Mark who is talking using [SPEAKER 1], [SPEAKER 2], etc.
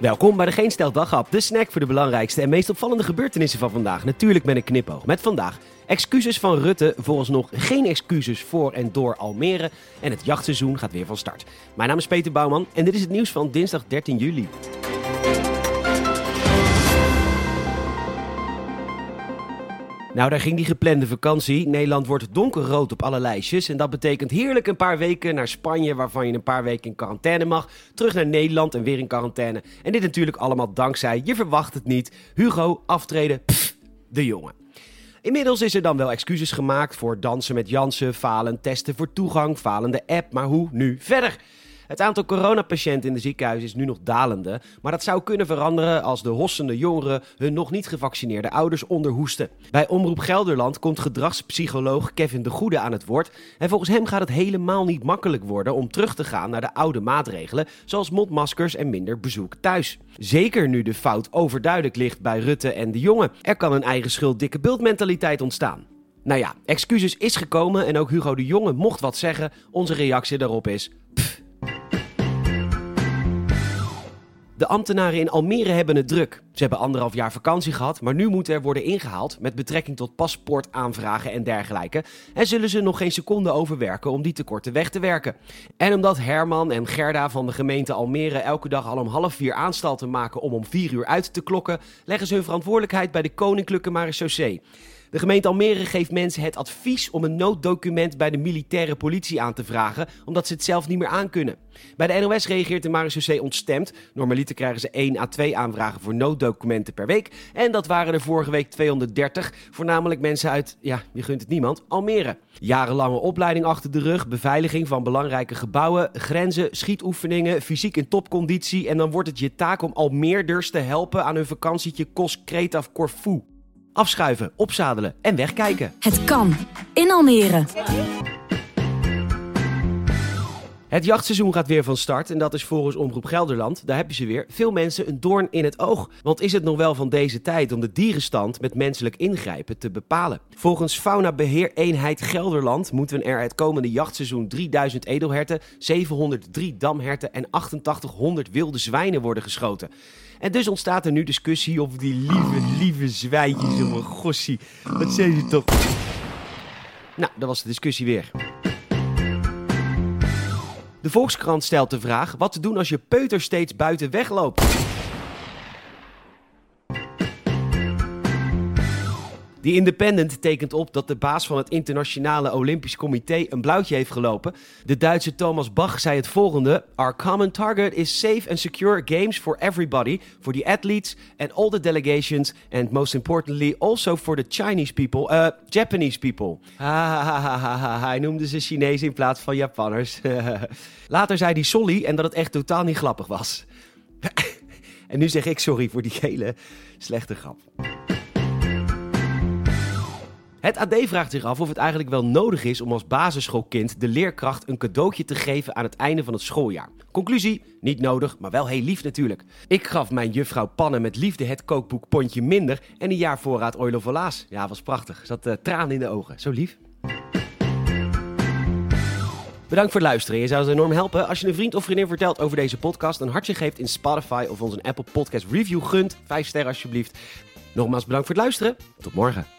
[SPEAKER 1] Welkom bij de Geen Stel Daghap, de snack voor de belangrijkste en meest opvallende gebeurtenissen van vandaag. Natuurlijk met een knipoog. Met vandaag excuses van Rutte, nog geen excuses voor en door Almere. En het jachtseizoen gaat weer van start. Mijn naam is Peter Bouwman en dit is het nieuws van dinsdag 13 juli. Nou, daar ging die geplande vakantie. Nederland wordt donkerrood op alle lijstjes. En dat betekent heerlijk een paar weken naar Spanje, waarvan je een paar weken in quarantaine mag. Terug naar Nederland en weer in quarantaine. En dit natuurlijk allemaal dankzij, je verwacht het niet, Hugo aftreden, de jongen. Inmiddels is er dan wel excuses gemaakt voor dansen met Jansen, falen testen voor toegang, falende app. Maar hoe nu verder? Het aantal coronapatiënten in de ziekenhuizen is nu nog dalende, maar dat zou kunnen veranderen als de hossende jongeren hun nog niet gevaccineerde ouders onderhoesten. Bij Omroep Gelderland komt gedragspsycholoog Kevin de Goede aan het woord en volgens hem gaat het helemaal niet makkelijk worden om terug te gaan naar de oude maatregelen, zoals mondmaskers en minder bezoek thuis. Zeker nu de fout overduidelijk ligt bij Rutte en de jongen. Er kan een eigen schuld dikke bultmentaliteit ontstaan. Nou ja, excuses is gekomen en ook Hugo de Jonge mocht wat zeggen. Onze reactie daarop is De ambtenaren in Almere hebben het druk. Ze hebben anderhalf jaar vakantie gehad, maar nu moet er worden ingehaald met betrekking tot paspoortaanvragen en dergelijke. En zullen ze nog geen seconde overwerken om die tekorten weg te werken. En omdat Herman en Gerda van de gemeente Almere elke dag al om half vier aanstalten maken om om vier uur uit te klokken, leggen ze hun verantwoordelijkheid bij de Koninklijke Marechaussee. De gemeente Almere geeft mensen het advies om een nooddocument bij de militaire politie aan te vragen, omdat ze het zelf niet meer aankunnen. Bij de NOS reageert de marechaussee ontstemd. Normaliter krijgen ze 1 à 2 aanvragen voor nooddocumenten per week. En dat waren er vorige week 230, voornamelijk mensen uit, ja, je gunt het niemand, Almere. Jarenlange opleiding achter de rug, beveiliging van belangrijke gebouwen, grenzen, schietoefeningen, fysiek in topconditie. En dan wordt het je taak om Almeerders te helpen aan hun vakantietje Kos Kreta of Corfu afschuiven, opzadelen en wegkijken.
[SPEAKER 2] Het kan. In Almere.
[SPEAKER 1] Het jachtseizoen gaat weer van start en dat is volgens Omroep Gelderland, daar heb je ze weer, veel mensen een doorn in het oog. Want is het nog wel van deze tijd om de dierenstand met menselijk ingrijpen te bepalen? Volgens Faunabeheereenheid Gelderland moeten er het komende jachtseizoen 3000 edelherten, 703 damherten en 8800 wilde zwijnen worden geschoten. En dus ontstaat er nu discussie over die lieve, lieve zwijntjes. Oh, gossie, wat zijn ze toch? Nou, dat was de discussie weer. De Volkskrant stelt de vraag wat te doen als je peuter steeds buiten wegloopt. Die Independent tekent op dat de baas van het Internationale Olympisch Comité een blauwtje heeft gelopen. De Duitse Thomas Bach zei het volgende: Our common target is safe and secure games for everybody, for the athletes and all the delegations, and most importantly also for the Chinese people, uh, Japanese people. Hij noemde ze Chinees in plaats van Japanners. Later zei hij Solly en dat het echt totaal niet grappig was. en nu zeg ik sorry voor die hele slechte grap. Het AD vraagt zich af of het eigenlijk wel nodig is om als basisschoolkind de leerkracht een cadeautje te geven aan het einde van het schooljaar. Conclusie: niet nodig, maar wel heel lief natuurlijk. Ik gaf mijn juffrouw Pannen met liefde het kookboek Pontje Minder en een jaar voorraad Oilo. Ja, was prachtig. Zat uh, tranen in de ogen. Zo lief. Bedankt voor het luisteren. Je zou het enorm helpen als je een vriend of vriendin vertelt over deze podcast, een hartje geeft in Spotify of ons een Apple Podcast review gunt. Vijf sterren alsjeblieft. Nogmaals bedankt voor het luisteren. Tot morgen.